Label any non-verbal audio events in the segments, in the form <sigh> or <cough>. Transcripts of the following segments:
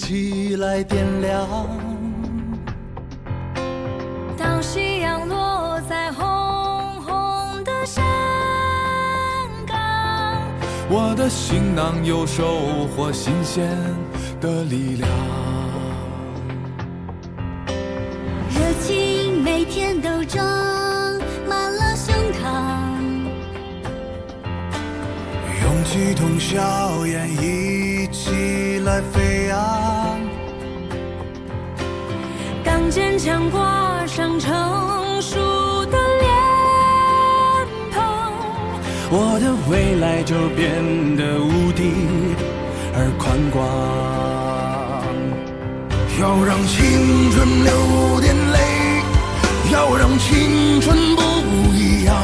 起来点亮。当夕阳落在红红的山岗，我的行囊又收获新鲜的力量。热情每天都装满了胸膛，勇气同笑颜一起来飞当坚强挂上成熟的脸庞，我的未来就变得无敌而宽广。要让青春流点泪，要让青春不一样。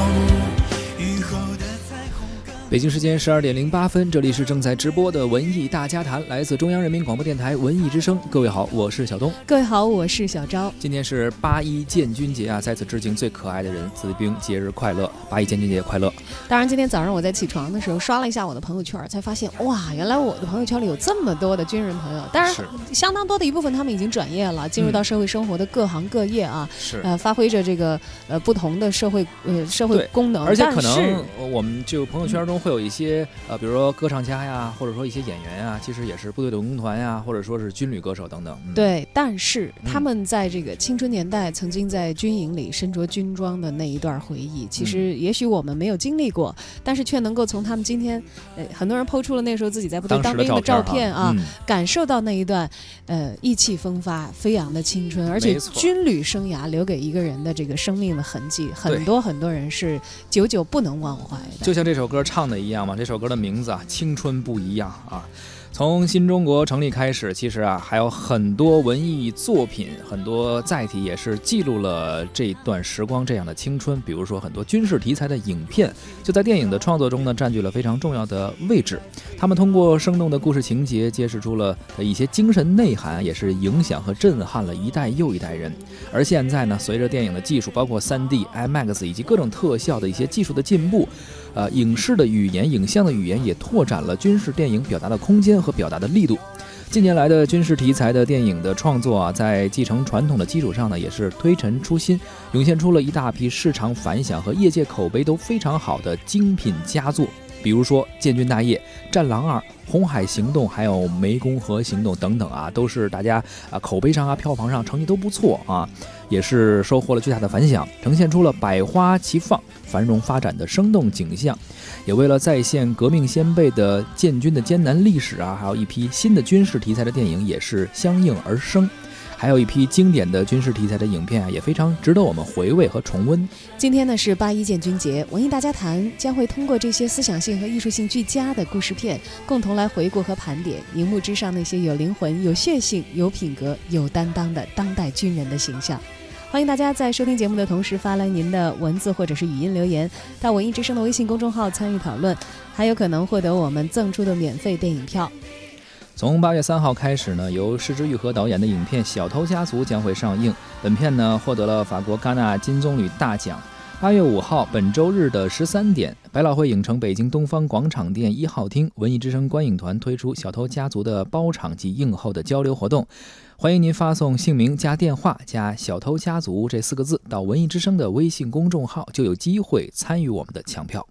北京时间十二点零八分，这里是正在直播的文艺大家谈，来自中央人民广播电台文艺之声。各位好，我是小东。各位好，我是小昭。今天是八一建军节啊，在此致敬最可爱的人，子弟兵节日快乐！八一建军节快乐！当然，今天早上我在起床的时候刷了一下我的朋友圈，才发现哇，原来我的朋友圈里有这么多的军人朋友。当然，相当多的一部分他们已经转业了，进入到社会生活的各行各业啊，是呃，发挥着这个呃不同的社会呃社会功能。而且可能呃我们就朋友圈中会有一些呃，比如说歌唱家呀，或者说一些演员呀，其实也是部队的文工团呀，或者说是军旅歌手等等。嗯、，对，但是嗯他们在这个青春年代曾经在军营里身着军装的那一段回忆，其实嗯也许我们没有经历过，但是却能够从他们今天，呃，很多人抛出了那时候自己在部队当兵的照片片啊，嗯。感受到那一段，呃，意气风发、飞扬的青春，而且军旅生涯留给一个人的这个生命的痕迹，很多很多人是久久不能忘怀就像这首歌唱的一样嘛，这首歌的名字啊，青春不一样啊。从新中国成立开始，其实啊还有很多文艺作品，很多载体也是记录了这段时光这样的青春。比如说很多军事题材的影片，就在电影的创作中呢占据了非常重要的位置。他们通过生动的故事情节，揭示出了一些精神内涵，也是影响和震撼了一代又一代人。而现在呢，随着电影的技术，包括 3D、IMAX 以及各种特效的一些技术的进步，呃，影视的语言、影像的语言也拓展了军事电影表达的空间和表达的力度。近年来的军事题材的电影的创作啊，在继承传统的基础上呢，也是推陈出新，涌现出了一大批市场反响和业界口碑都非常好的精品佳作。比如说《建军大业》《战狼二》《红海行动》还有《湄公河行动》等等啊，都是大家啊口碑上啊、票房上成绩都不错啊，也是收获了巨大的反响，呈现出了百花齐放、繁荣发展的生动景象，也为了再现革命先辈的建军的艰难历史啊，还有一批新的军事题材的电影也是相应而生。还有一批经典的军事题材的影片啊，也非常值得我们回味和重温。今天呢是八一建军节，文艺大家谈将会通过这些思想性和艺术性俱佳的故事片，共同来回顾和盘点荧幕之上那些有灵魂、有血性、有品格、有担当的当代军人的形象。欢迎大家在收听节目的同时发来您的文字或者是语音留言到文艺之声的微信公众号参与讨论，还有可能获得我们赠出的免费电影票。从八月三号开始呢，由失之愈合导演的影片《小偷家族》将会上映。本片呢获得了法国戛纳金棕榈大奖。八月五号，本周日的十三点，百老汇影城北京东方广场店一号厅，文艺之声观影团推出《小偷家族》的包场及映后的交流活动。欢迎您发送姓名加电话加“小偷家族”这四个字到文艺之声的微信公众号，就有机会参与我们的抢票。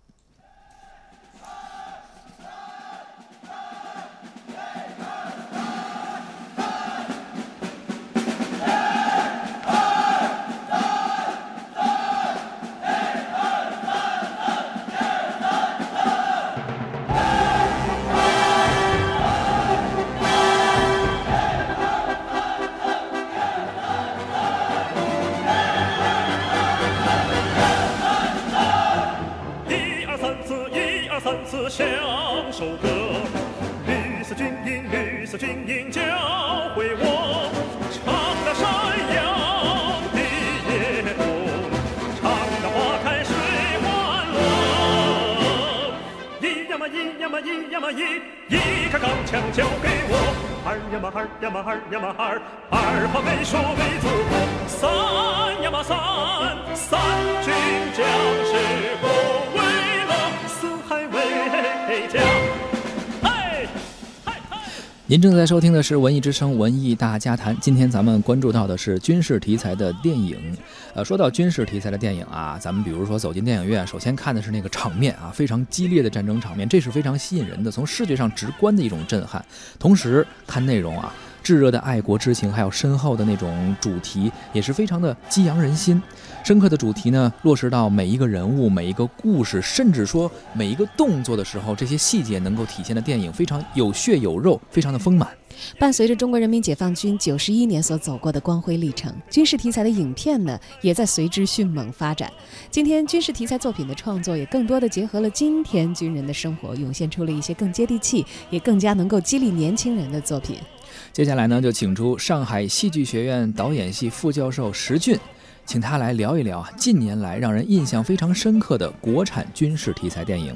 二三四，响首歌。绿色军营，绿色军营，教会我唱那山羊的夜空，唱那花开水欢乐。一呀嘛一呀嘛一呀嘛一，一杆钢枪交给我。二呀嘛二呀嘛二呀嘛二，二炮没说为祖国。三呀嘛三，三军将士还未回家。嗨嗨嗨，您正在收听的是文艺之声文艺大家谈。今天咱们关注到的是军事题材的电影。呃，说到军事题材的电影啊，咱们比如说走进电影院，首先看的是那个场面啊，非常激烈的战争场面，这是非常吸引人的，从视觉上直观的一种震撼。同时看内容啊。炙热的爱国之情，还有深厚的那种主题，也是非常的激扬人心。深刻的主题呢，落实到每一个人物、每一个故事，甚至说每一个动作的时候，这些细节能够体现的电影非常有血有肉，非常的丰满。伴随着中国人民解放军九十一年所走过的光辉历程，军事题材的影片呢，也在随之迅猛发展。今天，军事题材作品的创作也更多的结合了今天军人的生活，涌现出了一些更接地气，也更加能够激励年轻人的作品。接下来呢，就请出上海戏剧学院导演系副教授石俊，请他来聊一聊啊近年来让人印象非常深刻的国产军事题材电影。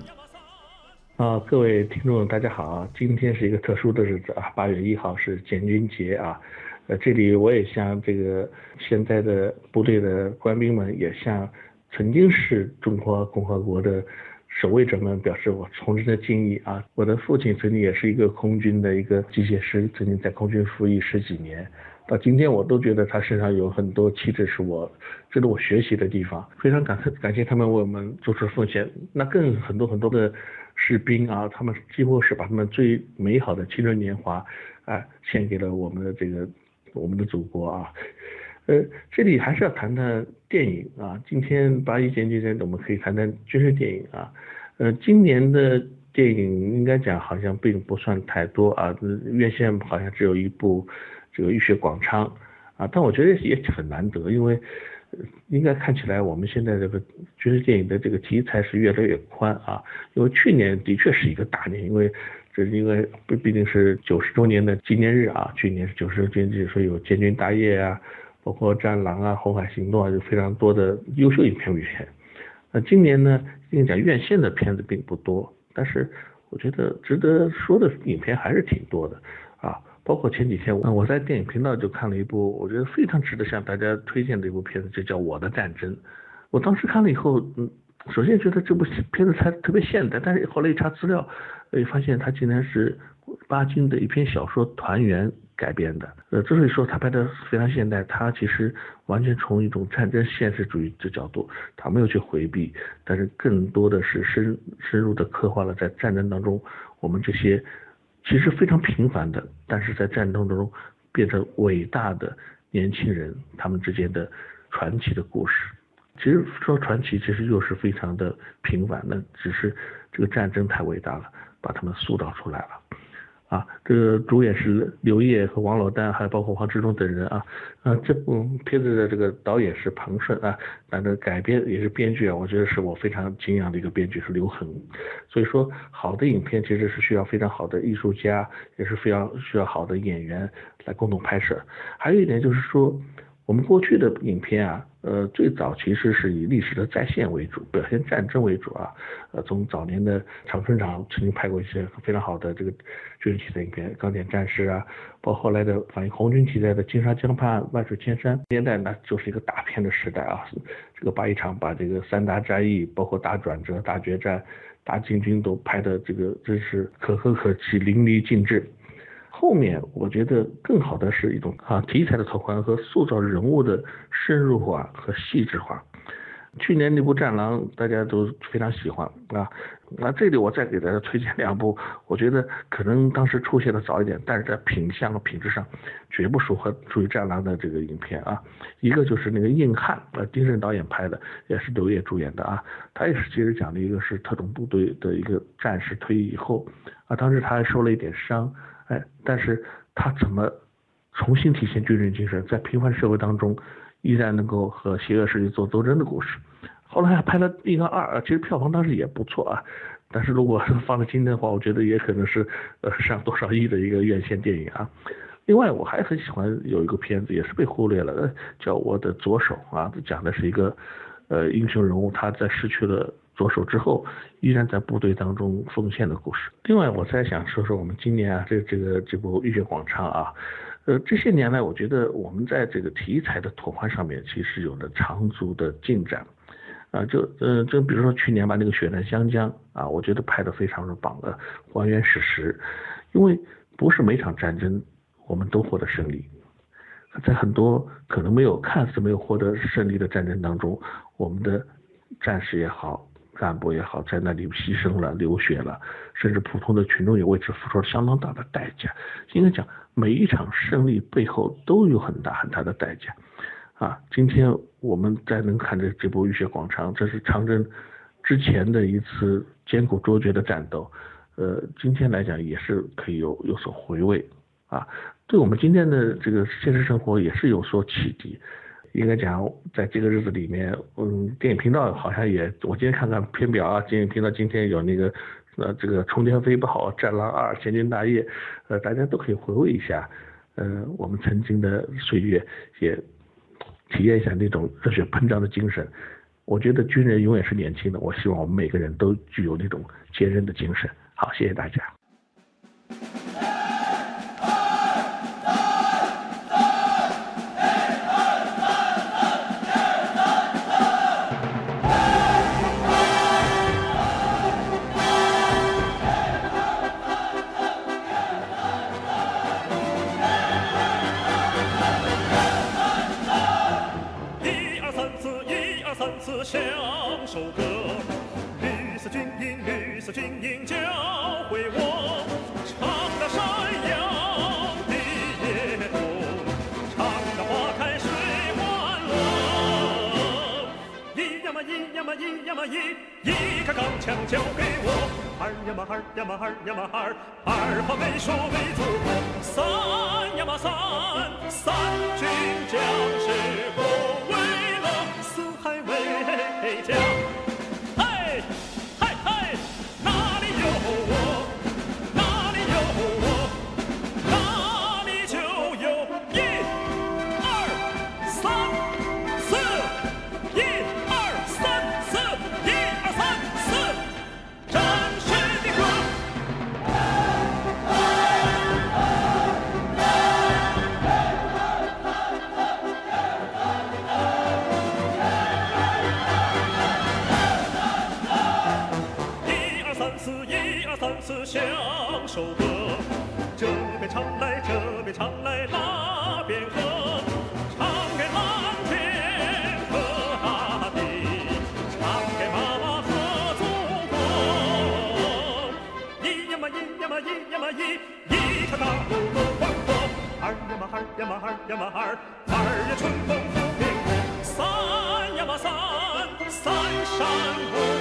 啊，各位听众，大家好！今天是一个特殊的日子啊，八月一号是建军节啊。呃，这里我也向这个现在的部队的官兵们，也向曾经是中华共和国的。守卫者们表示我崇深的敬意啊！我的父亲曾经也是一个空军的一个机械师，曾经在空军服役十几年，到今天我都觉得他身上有很多气质是我值得我学习的地方。非常感感谢他们为我们做出奉献。那更很多很多的士兵啊，他们几乎是把他们最美好的青春年华啊献给了我们的这个我们的祖国啊。呃，这里还是要谈谈电影啊。今天八一建军节，我们可以谈谈军事电影啊。呃，今年的电影应该讲好像并不算太多啊，院线好像只有一部这个《浴血广昌》啊，但我觉得也很难得，因为应该看起来我们现在这个军事电影的这个题材是越来越宽啊。因为去年的确是一个大年，因为这是因为毕毕竟是九十周年的纪念日啊，去年是九十周年日，所以有建军大业啊。包括《战狼》啊，《红海行动》啊，有非常多的优秀影片表现。那今年呢，应该讲院线的片子并不多，但是我觉得值得说的影片还是挺多的啊。包括前几天我在电影频道就看了一部，我觉得非常值得向大家推荐的一部片子，就叫《我的战争》。我当时看了以后，嗯，首先觉得这部片子它特别现代，但是后来一查资料，哎，发现它竟然是巴金的一篇小说《团圆》。改编的，呃，之所以说他拍的非常现代，他其实完全从一种战争现实主义的角度，他没有去回避，但是更多的是深深入的刻画了在战争当中我们这些其实非常平凡的，但是在战争当中变成伟大的年轻人他们之间的传奇的故事。其实说传奇，其实又是非常的平凡，那只是这个战争太伟大了，把他们塑造出来了。啊，这个主演是刘烨和王珞丹，还包括黄志忠等人啊。啊，这部片子的这个导演是彭顺啊，反正改编也是编剧啊，我觉得是我非常敬仰的一个编剧是刘恒。所以说，好的影片其实是需要非常好的艺术家，也是非常需要好的演员来共同拍摄。还有一点就是说。我们过去的影片啊，呃，最早其实是以历史的再现为主，表现战争为主啊。呃，从早年的长春长曾经拍过一些非常好的这个军事题材影片，《钢铁战士》啊，包括后来的反映红军题材的《金沙江畔》《万水千山》。年代呢，就是一个大片的时代啊。这个八一厂把这个三大战役，包括大转折、大决战、大进军都拍的这个真是可歌可泣、淋漓尽致。后面我觉得更好的是一种啊题材的拓宽和塑造人物的深入化和细致化。去年那部《战狼》大家都非常喜欢啊，那这里我再给大家推荐两部，我觉得可能当时出现的早一点，但是在品相和品质上绝不输和属于《战狼》的这个影片啊。一个就是那个《硬汉》，呃，丁晟导演拍的，也是刘烨主演的啊。他也是其实讲的一个是特种部队的一个战士退役以后啊，当时他还受了一点伤。哎，但是他怎么重新体现军人精神，在平凡社会当中依然能够和邪恶势力做斗争的故事？后来还拍了《硬汉二》，其实票房当时也不错啊。但是如果 <laughs> 放在今天的话，我觉得也可能是呃上多少亿的一个院线电影啊。另外，我还很喜欢有一个片子，也是被忽略了，叫《我的左手》啊，讲的是一个呃英雄人物，他在失去了。着手之后，依然在部队当中奉献的故事。另外，我再想说说我们今年啊，这这个这部《浴血广昌》啊，呃，这些年来，我觉得我们在这个题材的拓宽上面，其实有了长足的进展。啊，就呃，就比如说去年吧，那个《血战湘江》啊，我觉得拍的非常的棒，的，还原史实。因为不是每场战争我们都获得胜利，在很多可能没有看似没有获得胜利的战争当中，我们的战士也好。干部也好，在那里牺牲了、流血了，甚至普通的群众也为此付出了相当大的代价。应该讲，每一场胜利背后都有很大很大的代价。啊，今天我们再能看着这部《浴血广场》，这是长征之前的一次艰苦卓绝的战斗。呃，今天来讲也是可以有有所回味。啊，对我们今天的这个现实生活也是有所启迪。应该讲，在这个日子里面，嗯，电影频道好像也，我今天看看片表啊，电影频道今天有那个，呃，这个冲天飞豹、战狼二、千军大业，呃，大家都可以回味一下，呃，我们曾经的岁月，也体验一下那种热血膨胀的精神。我觉得军人永远是年轻的，我希望我们每个人都具有那种坚韧的精神。好，谢谢大家。军营绿色军营教会我唱那山摇地也动，唱那花开水欢乐。一呀嘛一呀嘛一呀嘛一，一个钢枪交给我。二呀嘛二呀嘛二呀嘛二，二话没说为主。三呀嘛三三军将士不为荣，四海为家，嘿。呀嘛二呀嘛二，二呀春风拂面过。三呀嘛三，三山五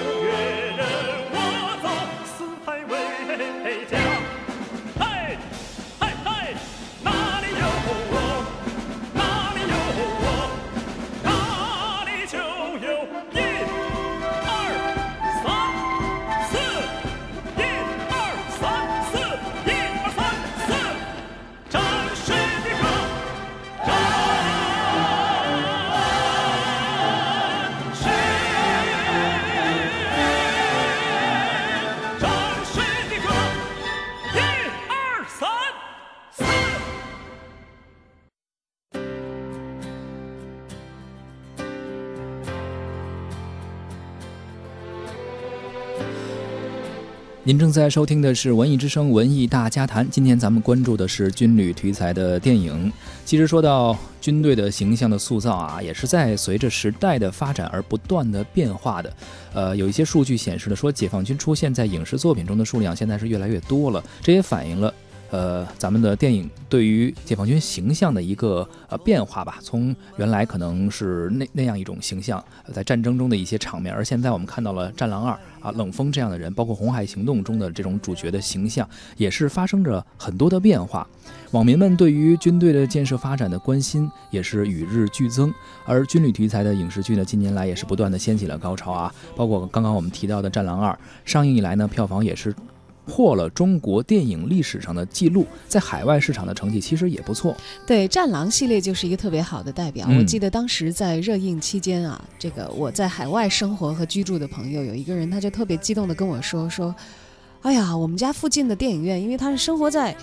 您正在收听的是《文艺之声·文艺大家谈》。今天咱们关注的是军旅题材的电影。其实说到军队的形象的塑造啊，也是在随着时代的发展而不断的变化的。呃，有一些数据显示了说，解放军出现在影视作品中的数量现在是越来越多了，这也反映了。呃，咱们的电影对于解放军形象的一个呃变化吧，从原来可能是那那样一种形象，在战争中的一些场面，而现在我们看到了《战狼二》啊，冷锋这样的人，包括《红海行动》中的这种主角的形象，也是发生着很多的变化。网民们对于军队的建设发展的关心也是与日俱增，而军旅题材的影视剧呢，近年来也是不断的掀起了高潮啊，包括刚刚我们提到的《战狼二》上映以来呢，票房也是。破了中国电影历史上的记录，在海外市场的成绩其实也不错。对，《战狼》系列就是一个特别好的代表。我记得当时在热映期间啊，这个我在海外生活和居住的朋友有一个人，他就特别激动的跟我说说：“哎呀，我们家附近的电影院，因为他是生活在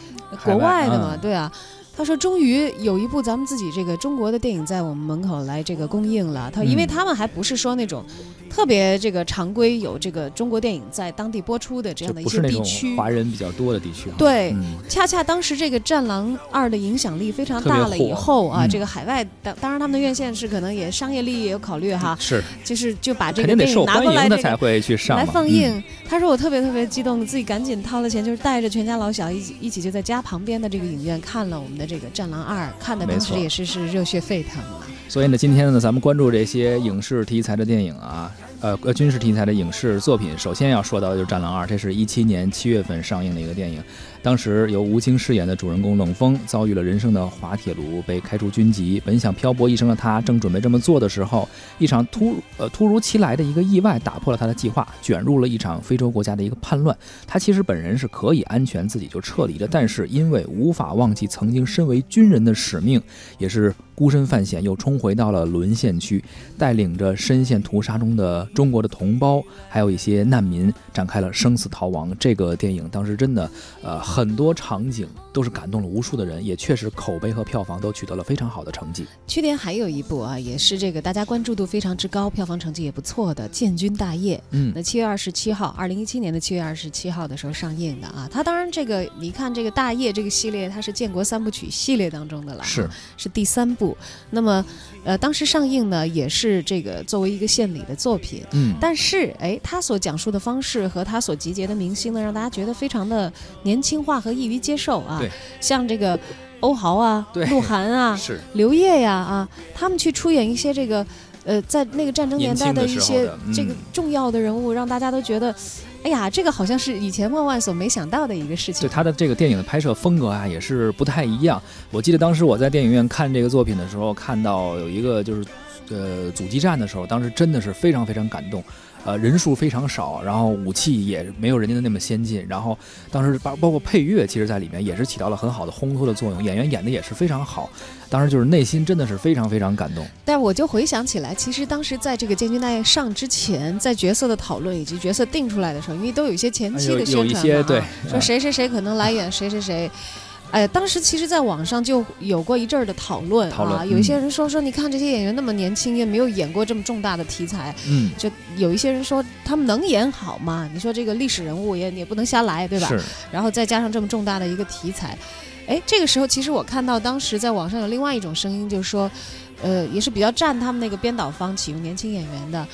国外的嘛，对啊。”他说：“终于有一部咱们自己这个中国的电影在我们门口来这个公映了。他因为他们还不是说那种特别这个常规有这个中国电影在当地播出的这样的一些地区。华人比较多的地区哈。对嗯，恰恰当时这个《战狼二》的影响力非常大了以后啊，嗯这个海外当当然他们的院线是可能也商业利益也有考虑哈，是就是就把这个电影拿过来这个才会去上来放映。他说我特别特别激动，自己赶紧掏了钱，就是带着全家老小一起一起就在家旁边的这个影院看了我们的这个《战狼二》，看的当时也是是热血沸腾了。所以呢，今天呢，咱们关注这些影视题材的电影啊，呃呃，军事题材的影视作品，首先要说到的就是《战狼二》，这是一七年七月份上映的一个电影。当时由吴京饰演的主人公冷锋遭遇了人生的滑铁卢，被开除军籍。本想漂泊一生的他，正准备这么做的时候，一场突呃突如其来的一个意外打破了他的计划，卷入了一场非洲国家的一个叛乱。他其实本人是可以安全自己就撤离的，但是因为无法忘记曾经身为军人的使命，也是孤身犯险，又冲回到了沦陷区，带领着深陷屠杀中的中国的同胞，还有一些难民，展开了生死逃亡。这个电影当时真的，呃，很多场景都是感动了无数的人，也确实口碑和票房都取得了非常好的成绩。去年还有一部啊，也是这个大家关注度非常之高，票房成绩也不错的《建军大业》。嗯那七月二十七号，二零一七年的七月二十七号的时候上映的啊。它当然这个你看这个《大业》这个系列，它是建国三部曲系列当中的了，是是第三部。那么呃，当时上映呢，也是这个作为一个献礼的作品。嗯，但是，哎，他所讲述的方式和他所集结的明星呢，让大家觉得非常的年轻化和易于接受啊对。像这个欧豪啊、对鹿晗啊、<laughs> 是刘烨呀啊，他们去出演一些这个，呃，在那个战争年代的一些这个嗯重要的人物，让大家都觉得，哎呀，这个好像是以前万万所没想到的一个事情对。他的这个电影的拍摄风格啊，也是不太一样。我记得当时我在电影院看这个作品的时候，看到有一个就是，呃，阻击战的时候，当时真的是非常非常感动。呃，人数非常少，然后武器也没有人家的那么先进，然后当时包包括配乐，其实在里面也是起到了很好的烘托的作用，演员演的也是非常好，当时就是内心真的是非常非常感动。但我就回想起来，其实当时在这个《建军大业》上之前，在角色的讨论以及角色定出来的时候，因为都有一些前期的宣传对啊说谁谁谁可能来演谁谁谁。哎，当时其实，在网上就有过一阵儿的讨论啊，有一些人说说，你看这些演员那么年轻，也没有演过这么重大的题材，嗯，就有一些人说他们能演好吗？你说这个历史人物也也不能瞎来，对吧？是然后再加上这么重大的一个题材，哎，这个时候其实我看到当时在网上有另外一种声音，就是说，呃，也是比较站他们那个编导方启用年轻演员的。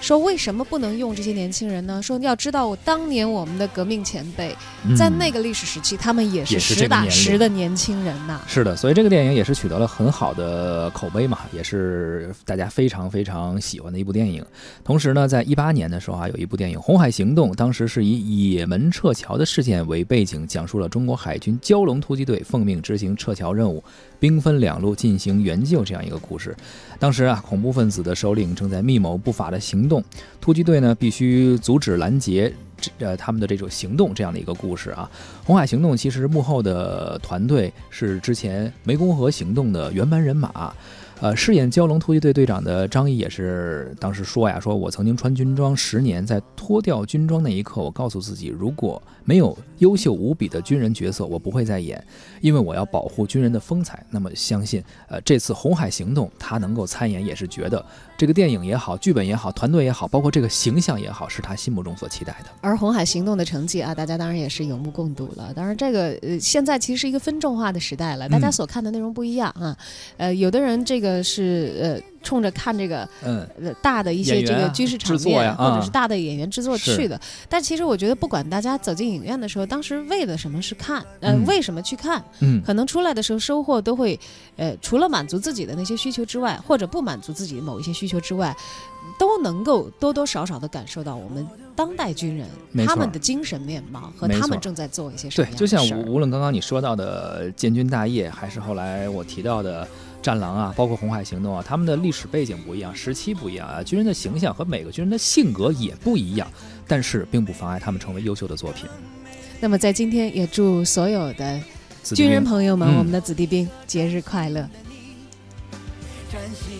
说为什么不能用这些年轻人呢？说要知道，我当年我们的革命前辈在那个。历史时期，他们也是实打实的年轻人呐。是的，所以这个电影也是取得了很好的口碑嘛，也是大家非常非常喜欢的一部电影。同时呢，在一八年的时候啊，有一部电影《红海行动》，当时是以也门撤侨的事件为背景，讲述了中国海军蛟龙突击队奉命执行撤侨任务，兵分两路进行援救这样一个故事。当时啊，恐怖分子的首领正在密谋不法的行动，突击队呢必须阻止拦截。这呃，他们的这种行动这样的一个故事啊，红海行动其实幕后的团队是之前湄公河行动的原班人马。呃，饰演蛟龙突击队队长的张译也是当时说呀，说我曾经穿军装十年，在脱掉军装那一刻，我告诉自己，如果没有优秀无比的军人角色，我不会再演，因为我要保护军人的风采。那么相信，呃，这次红海行动他能够参演，也是觉得这个电影也好，剧本也好，团队也好，包括这个形象也好，是他心目中所期待的。而红海行动的成绩啊，大家当然也是有目共睹了。当然，这个呃，现在其实是一个分众化的时代了，大家嗯所看的内容不一样啊。呃，有的人这个是呃冲着看这个嗯，呃大的一些这个军事场面，或者是大的演员制作去的。但其实我觉得，不管大家走进影院的时候，当时为了什么是看，呃，嗯。为什么去看，嗯，可能出来的时候收获都会，呃，除了满足自己的那些需求之外，或者不满足自己某一些需求之外，都能够多多少少的感受到我们当代军人他们的精神面貌和他们正在做一些什么，对就像无论刚刚你说到的建军大业，还是后来我提到的战狼啊，包括红海行动啊，他们的历史背景不一样，时期不一样啊，军人的形象和每个军人的性格也不一样，但是并不妨碍他们成为优秀的作品。那么在今天也祝所有的军人朋友们，嗯我们的子弟兵节日快乐。珍惜